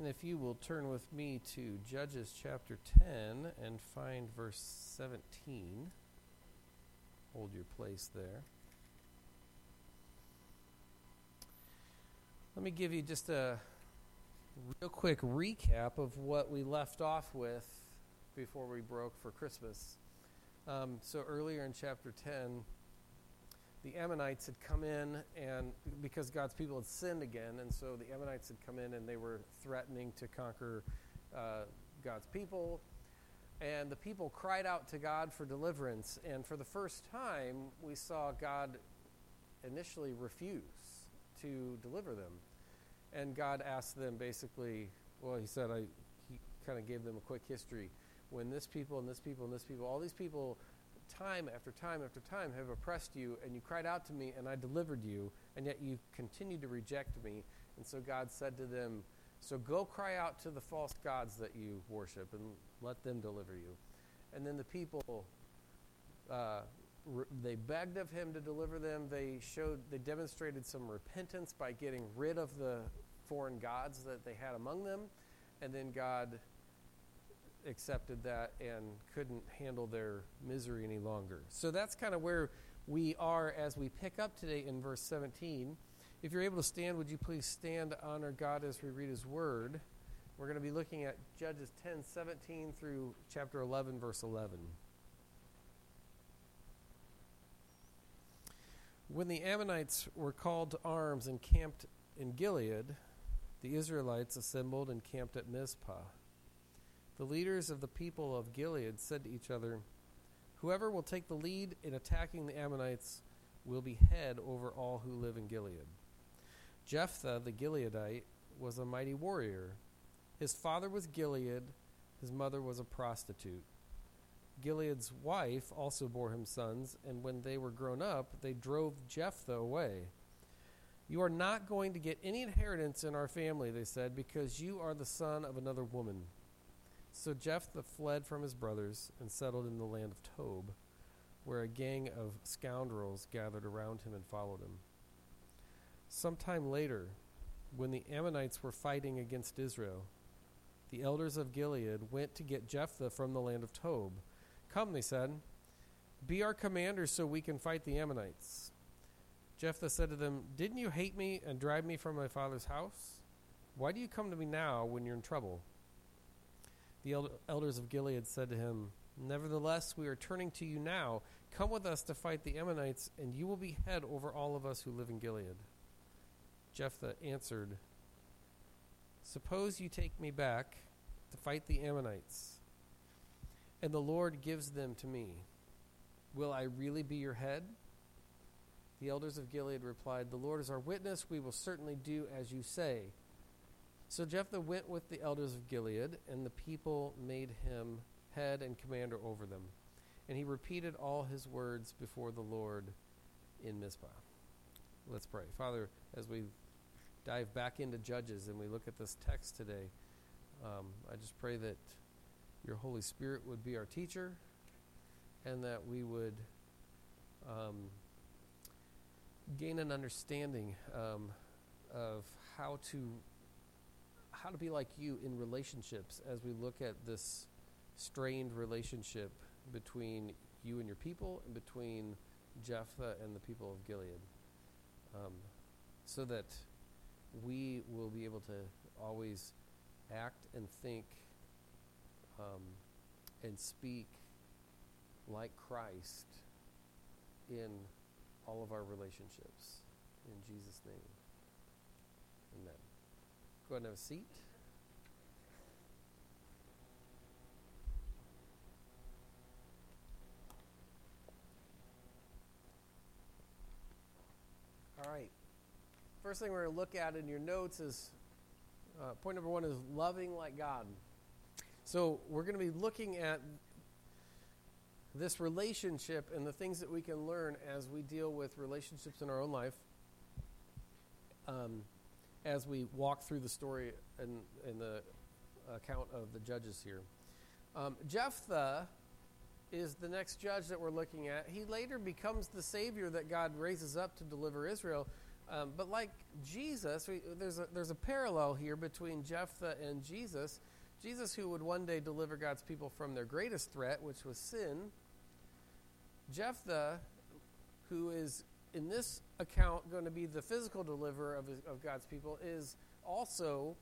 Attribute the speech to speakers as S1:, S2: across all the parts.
S1: And if you will turn with me to Judges chapter 10 and find verse 17, hold your place there. Let me give you just a real quick recap of what we left off with before we broke for Christmas. Um, so, earlier in chapter 10, the Ammonites had come in, and because God's people had sinned again, and so the Ammonites had come in and they were threatening to conquer uh, God's people. And the people cried out to God for deliverance. And for the first time, we saw God initially refuse to deliver them. And God asked them basically, well, He said, I, He kind of gave them a quick history. When this people and this people and this people, all these people time after time after time have oppressed you, and you cried out to me, and I delivered you, and yet you continued to reject me. And so God said to them, So go cry out to the false gods that you worship, and let them deliver you. And then the people, uh, re- they begged of him to deliver them. They showed, they demonstrated some repentance by getting rid of the foreign gods that they had among them. And then God accepted that and couldn't handle their misery any longer. So that's kind of where we are as we pick up today in verse 17. If you're able to stand, would you please stand to honor God as we read his word? We're going to be looking at Judges 10 17 through chapter 11, verse 11. When the Ammonites were called to arms and camped in Gilead, the Israelites assembled and camped at Mizpah. The leaders of the people of Gilead said to each other, Whoever will take the lead in attacking the Ammonites will be head over all who live in Gilead. Jephthah the Gileadite was a mighty warrior. His father was Gilead, his mother was a prostitute. Gilead's wife also bore him sons, and when they were grown up, they drove Jephthah away. You are not going to get any inheritance in our family, they said, because you are the son of another woman. So Jephthah fled from his brothers and settled in the land of Tob, where a gang of scoundrels gathered around him and followed him. Sometime later, when the Ammonites were fighting against Israel, the elders of Gilead went to get Jephthah from the land of Tob. Come, they said, be our commander so we can fight the Ammonites. Jephthah said to them, Didn't you hate me and drive me from my father's house? Why do you come to me now when you're in trouble? The elders of Gilead said to him, Nevertheless, we are turning to you now. Come with us to fight the Ammonites, and you will be head over all of us who live in Gilead. Jephthah answered, Suppose you take me back to fight the Ammonites, and the Lord gives them to me. Will I really be your head? The elders of Gilead replied, The Lord is our witness. We will certainly do as you say. So Jephthah went with the elders of Gilead, and the people made him head and commander over them. And he repeated all his words before the Lord in Mizpah. Let's pray. Father, as we dive back into Judges and we look at this text today, um, I just pray that your Holy Spirit would be our teacher and that we would um, gain an understanding um, of how to how to be like you in relationships as we look at this strained relationship between you and your people and between Jephthah and the people of Gilead. Um, so that we will be able to always act and think um, and speak like Christ in all of our relationships. In Jesus' name. Amen. Go ahead and have a seat. All right. First thing we're going to look at in your notes is uh, point number one is loving like God. So we're going to be looking at this relationship and the things that we can learn as we deal with relationships in our own life. Um, as we walk through the story and, the account of the judges here. Um, Jephthah is the next judge that we're looking at. He later becomes the savior that God raises up to deliver Israel. Um, but like Jesus, we, there's, a, there's a parallel here between Jephthah and Jesus. Jesus, who would one day deliver God's people from their greatest threat, which was sin. Jephthah, who is in this account going to be the physical deliverer of, of God's people, is also,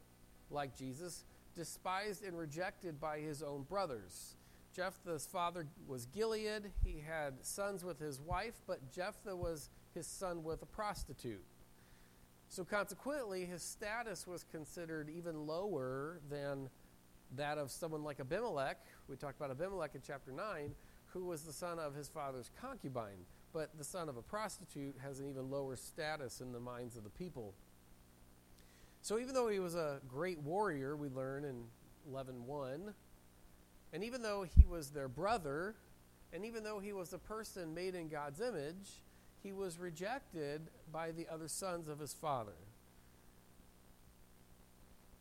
S1: like Jesus, despised and rejected by his own brothers. Jephthah's father was Gilead. He had sons with his wife, but Jephthah was his son with a prostitute. So consequently, his status was considered even lower than that of someone like Abimelech. We talked about Abimelech in chapter 9, who was the son of his father's concubine. But the son of a prostitute has an even lower status in the minds of the people. So even though he was a great warrior, we learn in 11.1, and even though he was their brother, and even though he was a person made in God's image, he was rejected by the other sons of his father.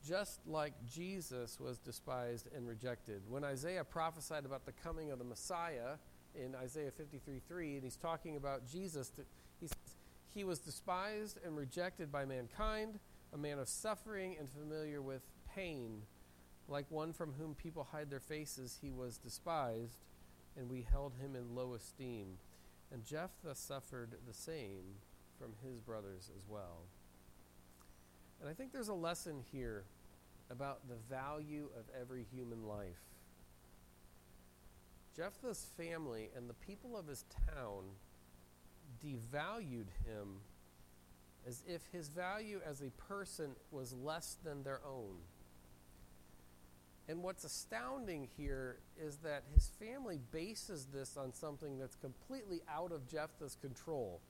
S1: Just like Jesus was despised and rejected. When Isaiah prophesied about the coming of the Messiah in Isaiah 53 3, and he's talking about Jesus, he says, He was despised and rejected by mankind, a man of suffering and familiar with pain. Like one from whom people hide their faces, he was despised, and we held him in low esteem. And Jephthah suffered the same from his brothers as well. And I think there's a lesson here about the value of every human life. Jephthah's family and the people of his town devalued him as if his value as a person was less than their own. And what's astounding here is that his family bases this on something that's completely out of Jephthah's control.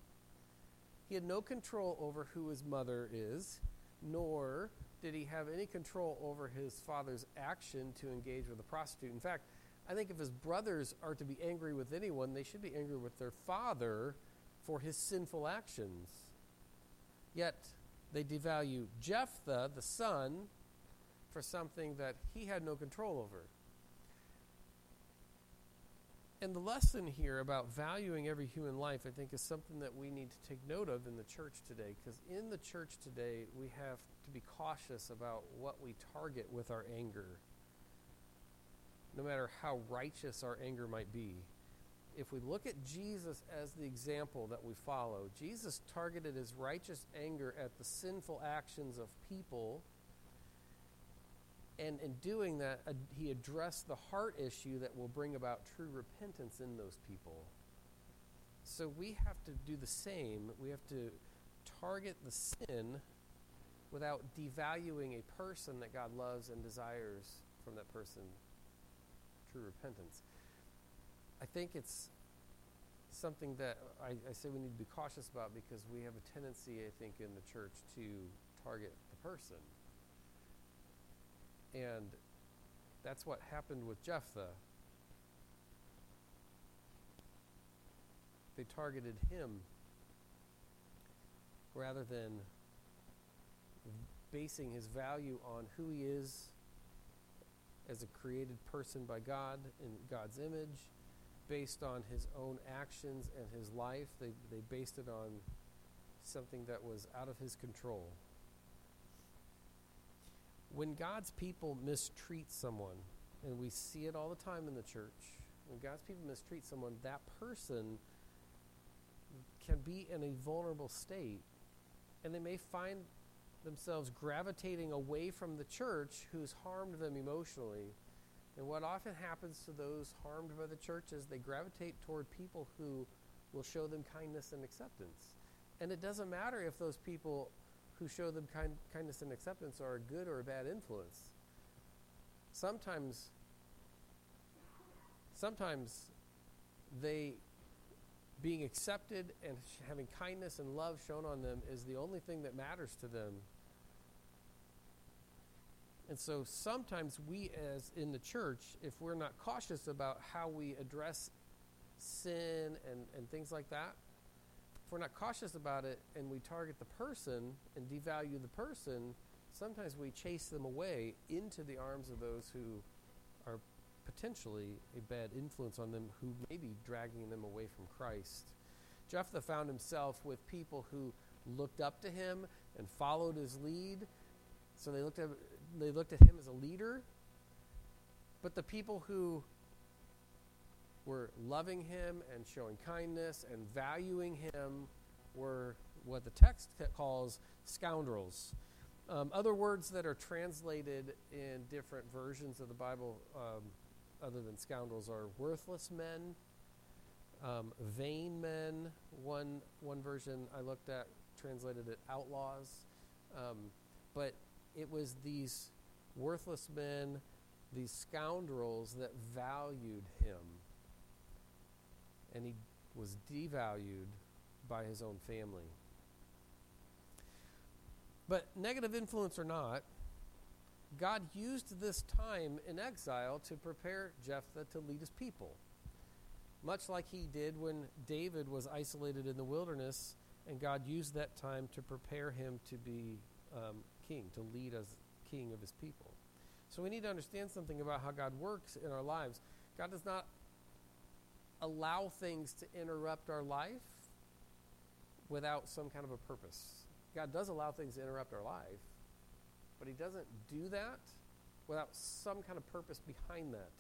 S1: He had no control over who his mother is, nor did he have any control over his father's action to engage with a prostitute. In fact, I think if his brothers are to be angry with anyone, they should be angry with their father for his sinful actions. Yet, they devalue Jephthah, the son, for something that he had no control over. And the lesson here about valuing every human life, I think, is something that we need to take note of in the church today. Because in the church today, we have to be cautious about what we target with our anger, no matter how righteous our anger might be. If we look at Jesus as the example that we follow, Jesus targeted his righteous anger at the sinful actions of people and in doing that, he addressed the heart issue that will bring about true repentance in those people. So we have to do the same. We have to target the sin without devaluing a person that God loves and desires from that person true repentance. I think it's something that I, I, say we need to be cautious about because we have a tendency, I think, in the church to target the person. And that's what happened with Jephthah. They targeted him rather than basing his value on who he is as a created person by God in God's image, based on his own actions and his life. They, they based it on something that was out of his control when God's people mistreat someone, and we see it all the time in the church, when God's people mistreat someone, that person can be in a vulnerable state, and they may find themselves gravitating away from the church who's harmed them emotionally. And what often happens to those harmed by the church is they gravitate toward people who will show them kindness and acceptance. And it doesn't matter if those people who show them kind, kindness and acceptance are a good or a bad influence. Sometimes, sometimes they being accepted and having kindness and love shown on them is the only thing that matters to them. And so sometimes we, as in the church, if we're not cautious about how we address sin and, and things like that, if we're not cautious about it and we target the person and devalue the person, sometimes we chase them away into the arms of those who are potentially a bad influence on them, who may be dragging them away from Christ. Jephthah found himself with people who looked up to him and followed his lead. So they looked at they looked at him as a leader. But the people who were loving him and showing kindness and valuing him were what the text calls scoundrels. Um, other words that are translated in different versions of the Bible, um, other than scoundrels, are worthless men, um, vain men. One one version I looked at translated it outlaws, um, but it was these worthless men, these scoundrels that valued him, and he was devalued by his own family. But negative influence or not, God used this time in exile to prepare Jephthah to lead his people. Much like he did when David was isolated in the wilderness, and God used that time to prepare him to be um, king, to lead as king of his people. So we need to understand something about how God works in our lives. God does not allow things to interrupt our life without some kind of a purpose. God does allow things to interrupt our life, but He doesn't do that without some kind of purpose behind that.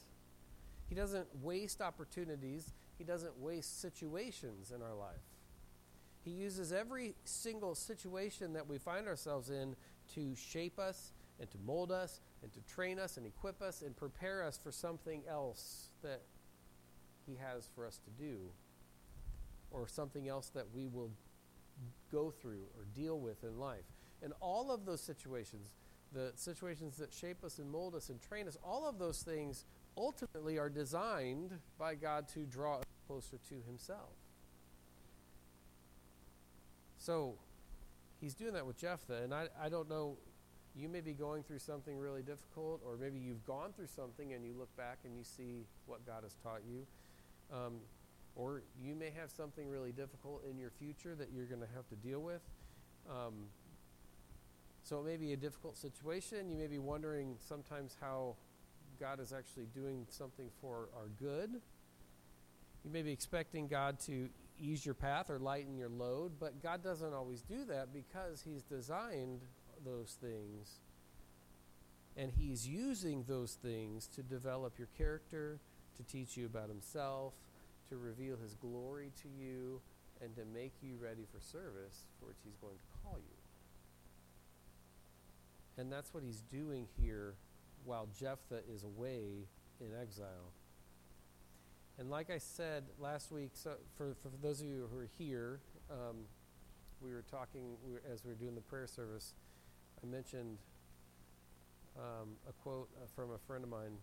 S1: He doesn't waste opportunities, He doesn't waste situations in our life. He uses every single situation that we find ourselves in to shape us and to mold us and to train us and equip us and prepare us for something else that He has for us to do or something else that we will go through or deal with in life. And all of those situations, the situations that shape us and mold us and train us, all of those things ultimately are designed by God to draw us closer to Himself. So He's doing that with Jephthah. And I, I don't know, you may be going through something really difficult, or maybe you've gone through something and you look back and you see what God has taught you. Um, or you may have something really difficult in your future that you're going to have to deal with. Um, so it may be a difficult situation. You may be wondering sometimes how God is actually doing something for our good. You may be expecting God to ease your path or lighten your load, but God doesn't always do that because He's designed those things and He's using those things to develop your character, to teach you about Himself, to reveal his glory to you and to make you ready for service for which he's going to call you. And that's what he's doing here while Jephthah is away in exile. And like I said last week, so for, for those of you who are here, um, we were talking we were, as we were doing the prayer service. I mentioned um, a quote uh, from a friend of mine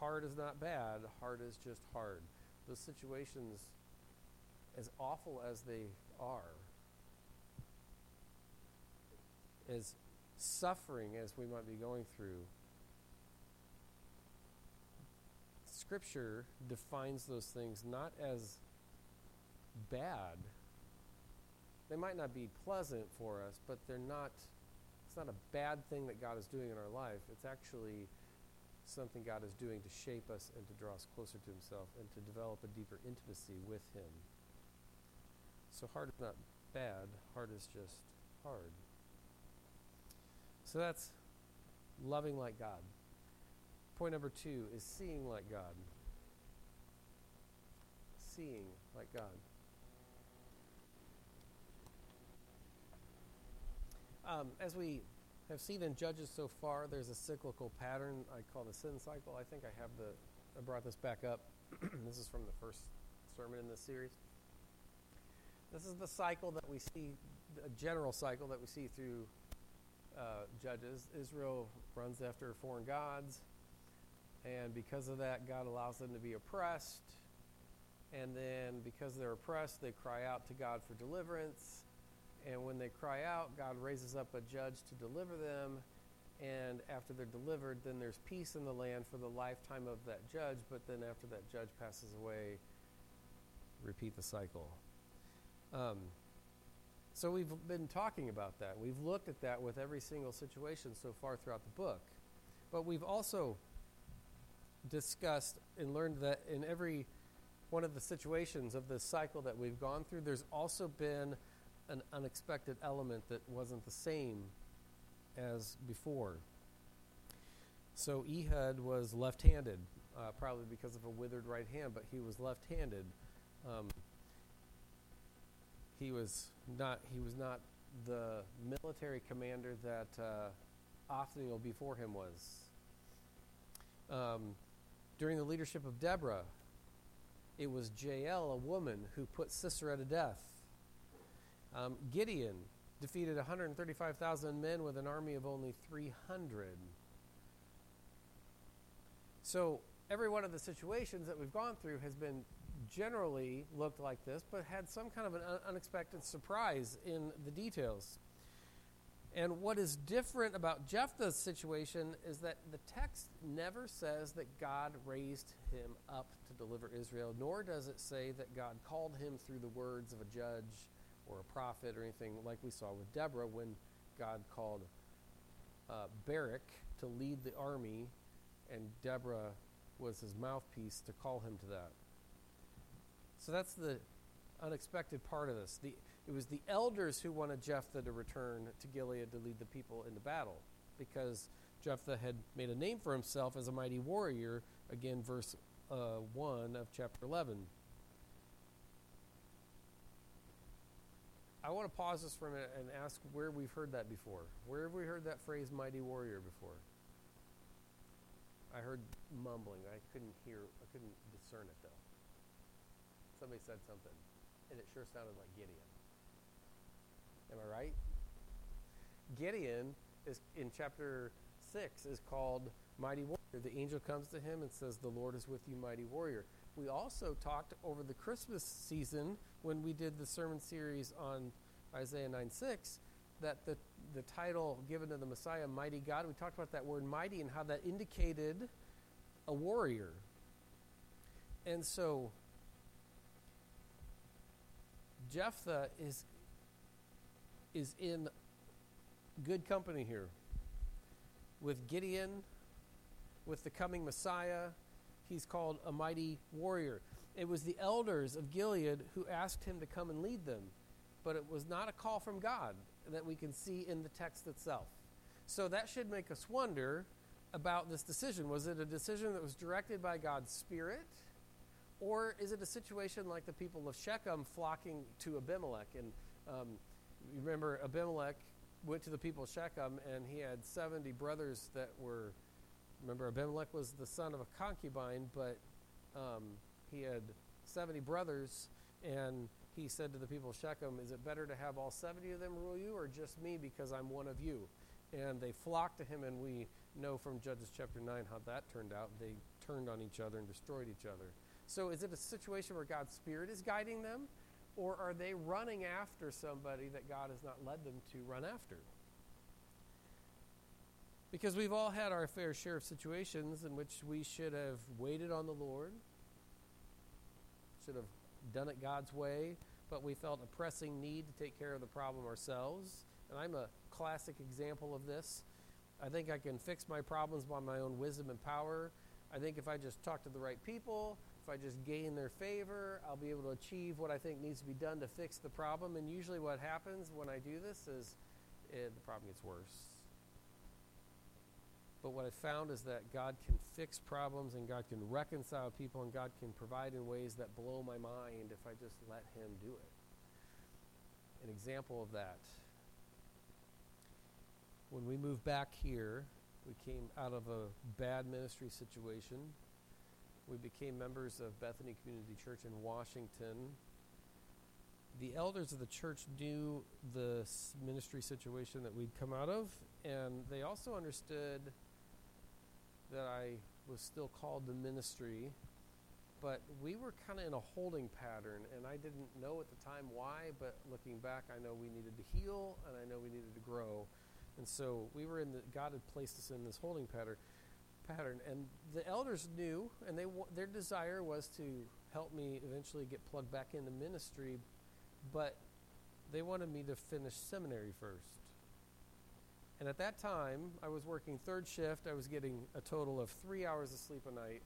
S1: Hard is not bad, hard is just hard those situations, as awful as they are, as suffering as we might be going through, Scripture defines those things not as bad. They might not be pleasant for us, but they're not. It's not a bad thing that God is doing in our life. It's actually something God is doing to shape us and to draw us closer to Himself and to develop a deeper intimacy with Him. So hard is not bad, hard is just hard. So that's loving like God. Point number two is seeing like God. Seeing like God. Um, as we have seen in Judges so far, there's a cyclical pattern I call the sin cycle. I think I have the, I brought this back up. this is from the first sermon in this series. This is the cycle that we see, a general cycle that we see through uh, Judges. Israel runs after foreign gods, and because of that, God allows them to be oppressed. And then, because they're oppressed, they cry out to God for deliverance and when they cry out, God raises up a judge to deliver them. And after they're delivered, then there's peace in the land for the lifetime of that judge. But then after that judge passes away, repeat the cycle. Um, so we've been talking about that. We've looked at that with every single situation so far throughout the book. But we've also discussed and learned that in every one of the situations of this cycle that we've gone through, there's also been an unexpected element that wasn't the same as before. So Ehud was left handed, uh, probably because of a withered right hand, but he was left handed. Um, he was not he was not the military commander that uh, Othniel before him was. Um, during the leadership of Deborah, it was Jael, a woman, who put Sisera to death. Um, Gideon defeated 135,000 men with an army of only 300. So every one of the situations that we've gone through has been generally looked like this, but had some kind of an unexpected surprise in the details. And what is different about Jephthah's situation is that the text never says that God raised him up to deliver Israel, nor does it say that God called him through the words of a judge or a prophet or anything like we saw with Deborah when God called uh, Barak to lead the army, and Deborah was his mouthpiece to call him to that. So that's the unexpected part of this. The, it was the elders who wanted Jephthah to return to Gilead to lead the people into battle because Jephthah had made a name for himself as a mighty warrior. Again, verse uh, 1 of chapter 11. I want to pause this for a minute and ask where we've heard that before. Where have we heard that phrase, mighty warrior, before? I heard mumbling. I couldn't hear, I couldn't discern it, though. Somebody said something, and it sure sounded like Gideon. Am I right? Gideon is in chapter 6 is called mighty warrior. The angel comes to him and says, The Lord is with you, mighty warrior. We also talked over the Christmas season when we did the sermon series on Isaiah 9 6 that the, the title given to the Messiah, Mighty God, we talked about that word mighty and how that indicated a warrior. And so Jephthah is is in good company here with Gideon, with the coming Messiah. He's called a mighty warrior. It was the elders of Gilead who asked him to come and lead them, but it was not a call from God that we can see in the text itself. So that should make us wonder about this decision. Was it a decision that was directed by God's Spirit? Or is it a situation like the people of Shechem flocking to Abimelech? And um, you remember Abimelech went to the people of Shechem and he had 70 brothers that were. Remember, Abimelech was the son of a concubine, but um, he had 70 brothers, and he said to the people of Shechem, Is it better to have all 70 of them rule you, or just me because I'm one of you? And they flocked to him, and we know from Judges chapter 9 how that turned out. They turned on each other and destroyed each other. So, is it a situation where God's Spirit is guiding them? Or are they running after somebody that God has not led them to run after? Because we've all had our fair share of situations in which we should have waited on the Lord, should have done it God's way, but we felt a pressing need to take care of the problem ourselves. And I'm a classic example of this. I think I can fix my problems by my own wisdom and power. I think if I just talk to the right people, if I just gain their favor, I'll be able to achieve what I think needs to be done to fix the problem. And usually, what happens when I do this is it, the problem gets worse. But what I found is that God can fix problems and God can reconcile people and God can provide in ways that blow my mind if I just let Him do it. An example of that. When we moved back here, we came out of a bad ministry situation we became members of Bethany Community Church in Washington. The elders of the church knew the ministry situation that we'd come out of, and they also understood that I was still called to ministry, but we were kind of in a holding pattern, and I didn't know at the time why, but looking back, I know we needed to heal, and I know we needed to grow. And so we were in the, God had placed us in this holding pattern pattern. And the elders knew, and they their desire was to help me eventually get plugged back into ministry, but they wanted me to finish seminary first. And at that time, I was working third shift. I was getting a total of three hours of sleep a night.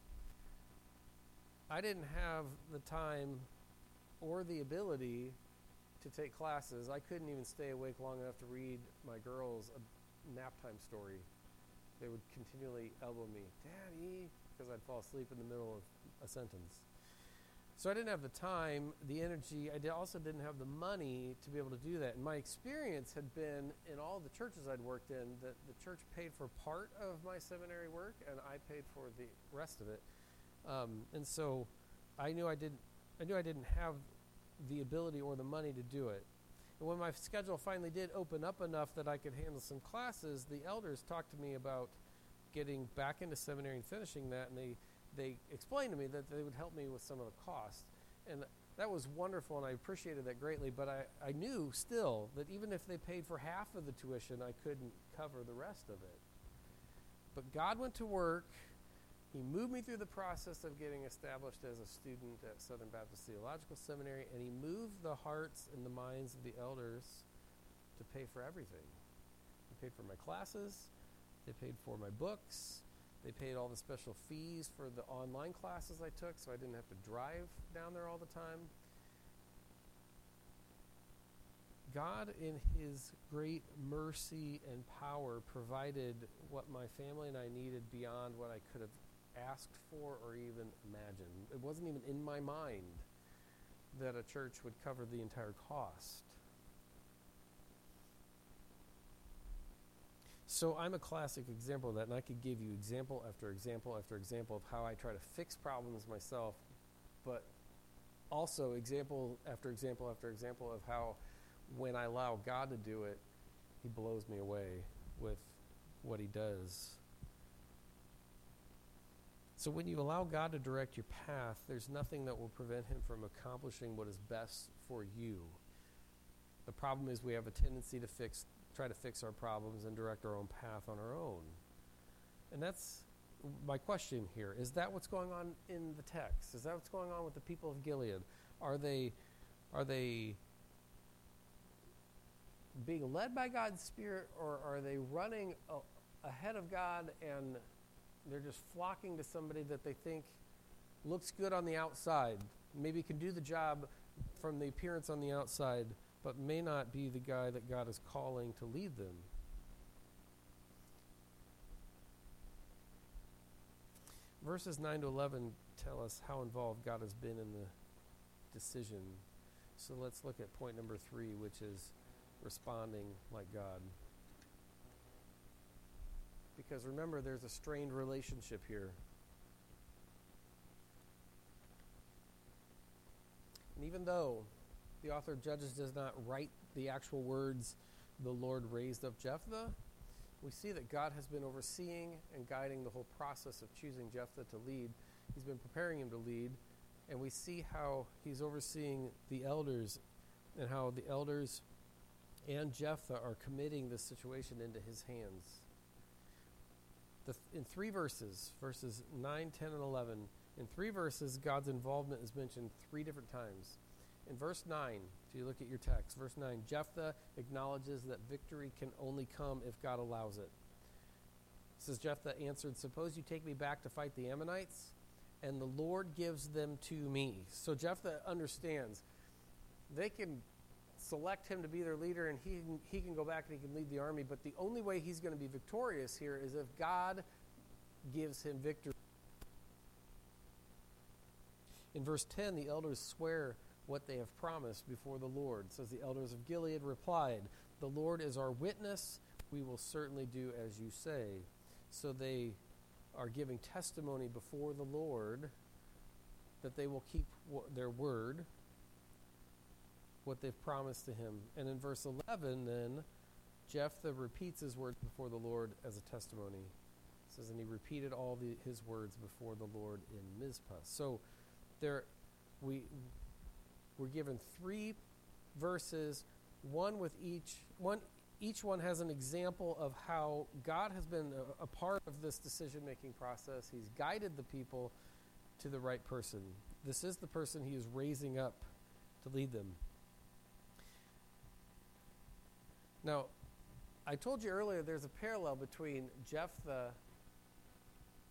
S1: I didn't have the time or the ability to take classes, I couldn't even stay awake long enough to read my girls a nap time story. They would continually elbow me, Daddy, because I'd fall asleep in the middle of a sentence. So I didn't have the time, the energy. I did also didn't have the money to be able to do that. And my experience had been in all the churches I'd worked in that the church paid for part of my seminary work, and I paid for the rest of it. Um, and so I knew I didn't. I knew I didn't have the ability or the money to do it. And when my schedule finally did open up enough that I could handle some classes, the elders talked to me about getting back into seminary and finishing that, and they they explained to me that they would help me with some of the cost. And that was wonderful, and I appreciated that greatly. But I, I knew still that even if they paid for half of the tuition, I couldn't cover the rest of it. But God went to work. He moved me through the process of getting established as a student at Southern Baptist Theological Seminary, and He moved the hearts and the minds of the elders to pay for everything. They paid for my classes, they paid for my books, they paid all the special fees for the online classes I took, so I didn't have to drive down there all the time. God, in His great mercy and power, provided what my family and I needed beyond what I could have asked for or even imagined. It wasn't even in my mind that a church would cover the entire cost. So I'm a classic example of that, and I could give you example after example after example of how I try to fix problems myself, but also example after example after example of how when I allow God to do it, He blows me away with what He does. So when you allow God to direct your path, there's nothing that will prevent Him from accomplishing what is best for you. The problem is we have a tendency to fix try to fix our problems and direct our own path on our own. And that's my question here. Is that what's going on in the text? Is that what's going on with the people of Gilead? Are they are they being led by God's Spirit or are they running a, ahead of God and they're just flocking to somebody that they think looks good on the outside, maybe can do the job from the appearance on the outside? but may not be the guy that God is calling to lead them. Verses 9 to 11 tell us how involved God has been in the decision. So let's look at point number three, which is responding like God. Because remember, there's a strained relationship here. And even though the author of Judges does not write the actual words, the Lord raised up Jephthah. We see that God has been overseeing and guiding the whole process of choosing Jephthah to lead. He's been preparing him to lead, and we see how he's overseeing the elders and how the elders and Jephthah are committing this situation into his hands. The, in three verses, verses 9, 10, and 11, in three verses, God's involvement is mentioned three different times. In verse 9, if you look at your text, verse 9, Jephthah acknowledges that victory can only come if God allows it. it says Jephthah answered, Suppose you take me back to fight the Ammonites, and the Lord gives them to me. So Jephthah understands they can select him to be their leader and he can, he can go back and he can lead the army, but the only way he's going to be victorious here is if God gives him victory. In verse 10, the elders swear what they have promised before the Lord. says the elders of Gilead replied, The Lord is our witness. We will certainly do as you say. So they are giving testimony before the Lord that they will keep their word, what they've promised to him. And in verse 11, then, Jephthah repeats his words before the Lord as a testimony. It says, and he repeated all the, his words before the Lord in Mizpah. So there, we we're given three verses, one with each one. Each one has an example of how God has been a, a part of this decision making process. He's guided the people to the right person. This is the person he is raising up to lead them. Now, I told you earlier there's a parallel between Jephthah,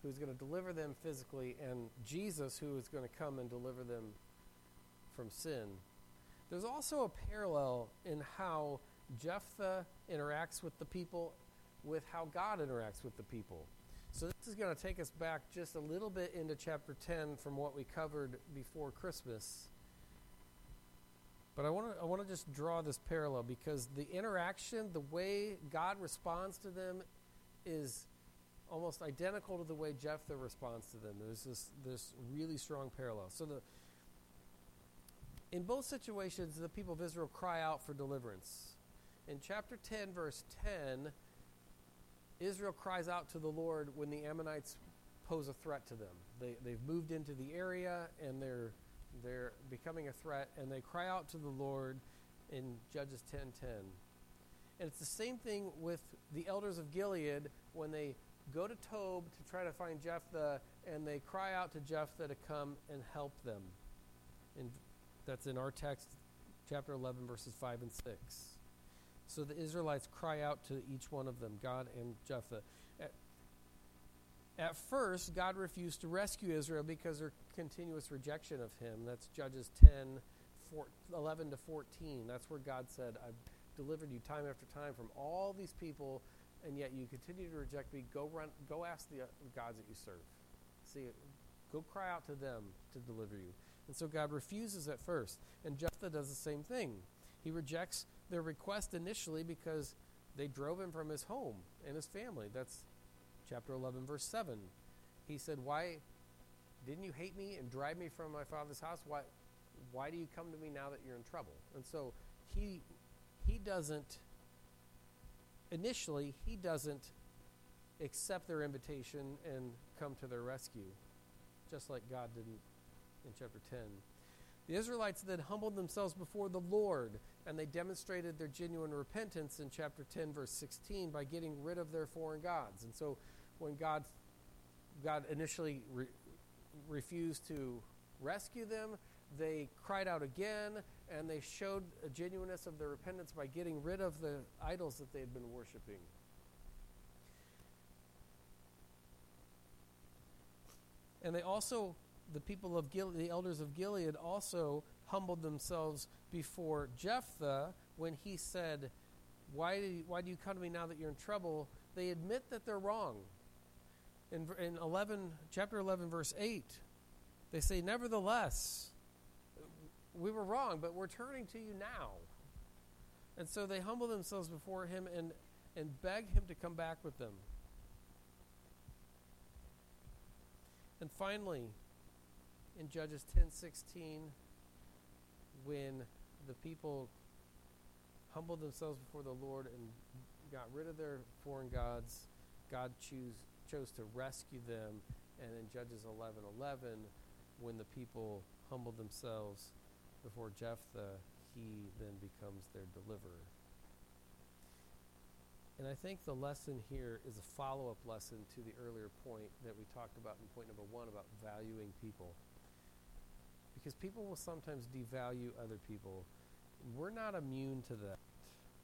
S1: who's going to deliver them physically, and Jesus, who is going to come and deliver them from sin. there's also a parallel in how Jephthah interacts with the people with how God interacts with the people. So this is going to take us back just a little bit into chapter 10 from what we covered before Christmas. But I want to I want to just draw this parallel because the interaction, the way God responds to them is almost identical to the way Jephthah responds to them. There's this this really strong parallel. So the in both situations the people of Israel cry out for deliverance. In chapter 10 verse 10 Israel cries out to the Lord when the Ammonites pose a threat to them. They, they've moved into the area and they're, they're becoming a threat, and they cry out to the Lord in Judges 10:10. And it's the same thing with the elders of Gilead when they go to Tob to try to find Jephthah, and they cry out to Jephthah to come and help them. And that's in our text, chapter 11, verses 5 and 6. So the Israelites cry out to each one of them, God and Jephthah. At, first, God refused to rescue Israel because of their continuous rejection of him. That's Judges 10, 4, 11 to 14. That's where God said, I've delivered you time after time from all these people, and yet you continue to reject me. Go run, go ask the uh, gods that you serve. See, go cry out to them to deliver you. And so God refuses at first. And Jephthah does the same thing. He rejects their request initially because they drove him from his home and his family. That's chapter 11, verse 7. He said, Why didn't you hate me and drive me from my father's house? Why, why do you come to me now that you're in trouble? And so he, he doesn't, initially, he doesn't accept their invitation and come to their rescue, just like God didn't in chapter 10. The Israelites then humbled themselves before the Lord, and they demonstrated their genuine repentance in chapter 10, verse 16, by getting rid of their foreign gods. And so, when God, God initially re- refused to rescue them, they cried out again, and they showed a genuineness of their repentance by getting rid of the idols that they had been worshiping. And they also the people of the elders of Gilead also humbled themselves before Jephthah when he said, why do, you, why do you come to me now that you're in trouble? They admit that they're wrong. In, in 11, chapter 11, verse 8, they say, Nevertheless, we were wrong, but we're turning to you now. And so they humble themselves before him and, and beg him to come back with them. And finally, in Judges 10:16 when the people humbled themselves before the Lord and got rid of their foreign gods, God choose, chose to rescue them. And in Judges 11:11 when the people humble themselves before Jephthah, he then becomes their deliverer. And I think the lesson here is a follow up lesson to the earlier point that we talked about in point number one about valuing people because people will sometimes devalue other people. We're not immune to that.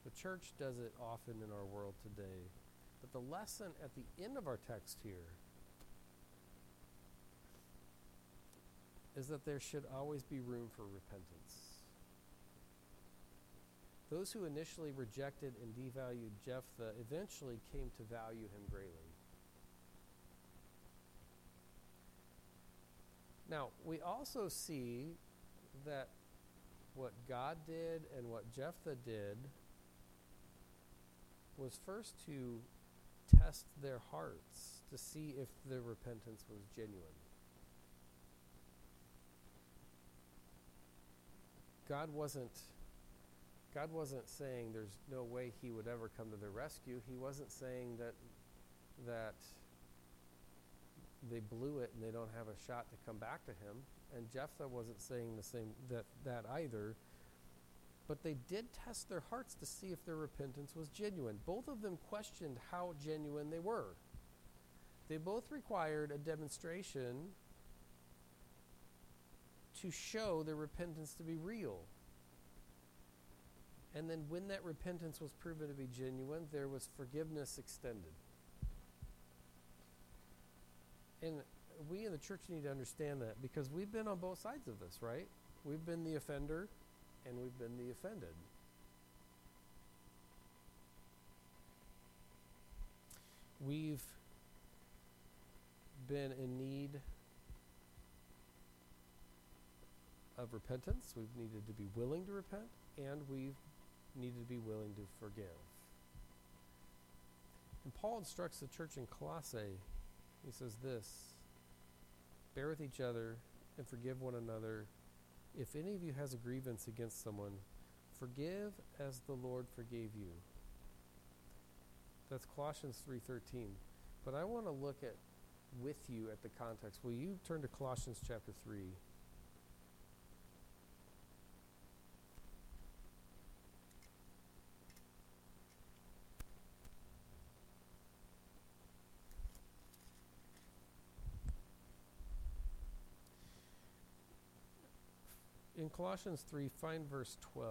S1: The church does it often in our world today. But the lesson at the end of our text here is that there should always be room for repentance. Those who initially rejected and devalued Jephthah eventually came to value him greatly. Now, we also see that what God did and what Jephthah did was first to test their hearts to see if their repentance was genuine. God wasn't God wasn't saying there's no way he would ever come to their rescue. He wasn't saying that that they blew it and they don't have a shot to come back to him. And Jephthah wasn't saying the same that that either. But they did test their hearts to see if their repentance was genuine. Both of them questioned how genuine they were. They both required a demonstration to show their repentance to be real. And then, when that repentance was proven to be genuine, there was forgiveness extended and we in the church need to understand that because we've been on both sides of this, right? We've been the offender and we've been the offended. We've been in need of repentance. We've needed to be willing to repent, and we've needed to be willing to forgive. And Paul instructs the church in Colossae. He says this Bear with each other and forgive one another. If any of you has a grievance against someone, forgive as the Lord forgave you. That's Colossians 3:13. But I want to look at with you at the context. Will you turn to Colossians chapter 3? Colossians 3, find verse 12.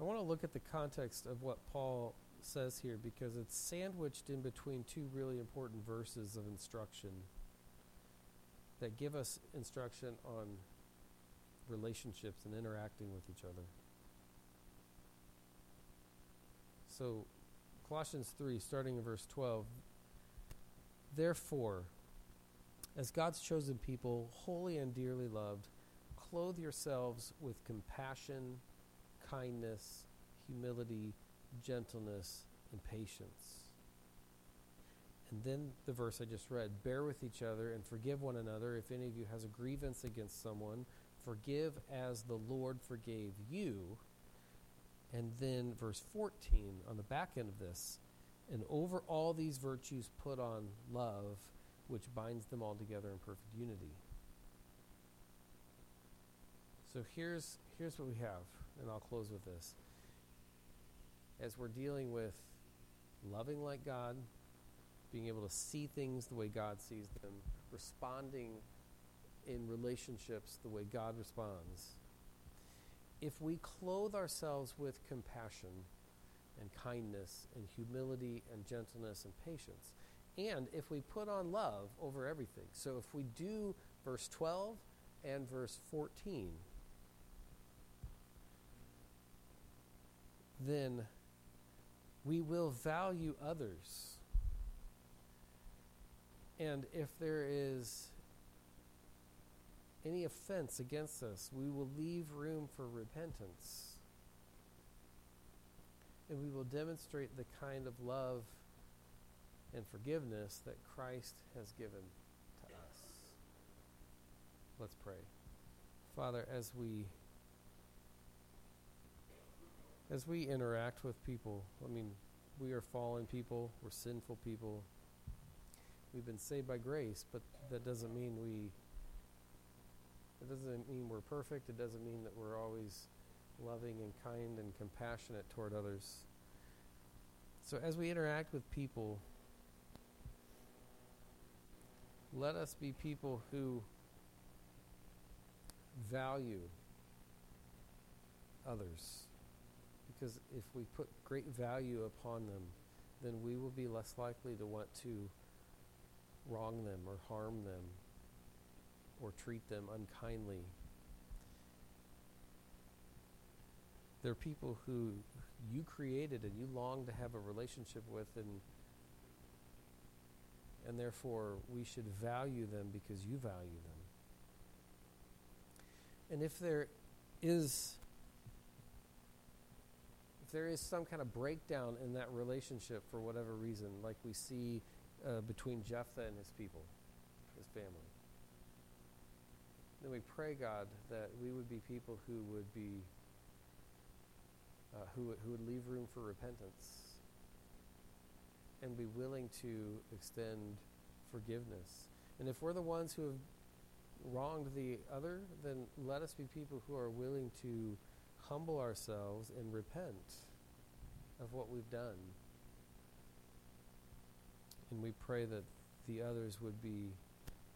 S1: I want to look at the context of what Paul says here because it's sandwiched in between two really important verses of instruction that give us instruction on relationships and interacting with each other. So, Colossians 3, starting in verse 12. Therefore, as God's chosen people, holy and dearly loved, clothe yourselves with compassion, kindness, humility, gentleness, and patience. And then the verse I just read bear with each other and forgive one another. If any of you has a grievance against someone, forgive as the Lord forgave you. And then verse 14 on the back end of this, and over all these virtues put on love, which binds them all together in perfect unity. So here's here's what we have, and I'll close with this. As we're dealing with loving like God, being able to see things the way God sees them, responding in relationships the way God responds. If we clothe ourselves with compassion and kindness and humility and gentleness and patience, and if we put on love over everything, so if we do verse 12 and verse 14, then we will value others. And if there is any offense against us, we will leave room for repentance. And we will demonstrate the kind of love and forgiveness that Christ has given to us. Let's pray. Father, as we as we interact with people, I mean, we are fallen people, we're sinful people. We've been saved by grace, but that doesn't mean we it doesn't mean we're perfect. It doesn't mean that we're always loving and kind and compassionate toward others. So as we interact with people, let us be people who value others because if we put great value upon them, then we will be less likely to want to wrong them or harm them or treat them unkindly. They're people who you created and you long to have a relationship with and and therefore we should value them because you value them. And if there is if there is some kind of breakdown in that relationship for whatever reason, like we see uh, between Jephthah and his people, his family, then we pray, God, that we would be people who would be uh, who, who would leave room for repentance and be willing to extend forgiveness. And if we're the ones who have wronged the other, then let us be people who are willing to humble ourselves and repent of what we've done. And we pray that the others would be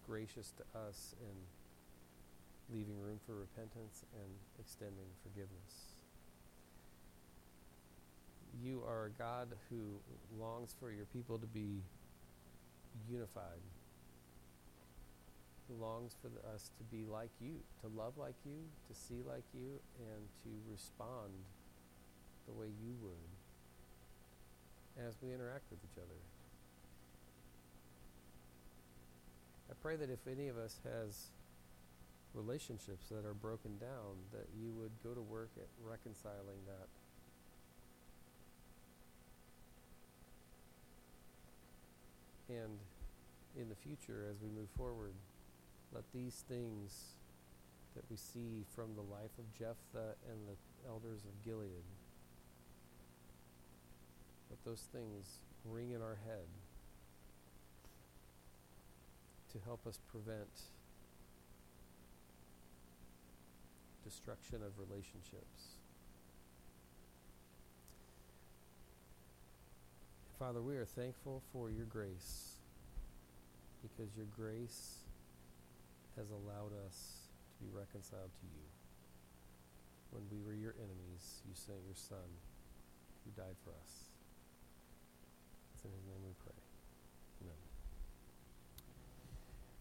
S1: gracious to us in leaving room for repentance and extending forgiveness. You are a God who longs for your people to be unified. Longs for the, us to be like you, to love like you, to see like you, and to respond the way you would as we interact with each other. I pray that if any of us has relationships that are broken down, that you would go to work at reconciling that. And in the future, as we move forward, let these things that we see from the life of Jephthah and the elders of Gilead, let those things ring in our head to help us prevent destruction of relationships. Father, we are thankful for your grace because your grace has allowed us to be reconciled to you. When we were your enemies, you sent your Son who died for us. It's in his name we pray.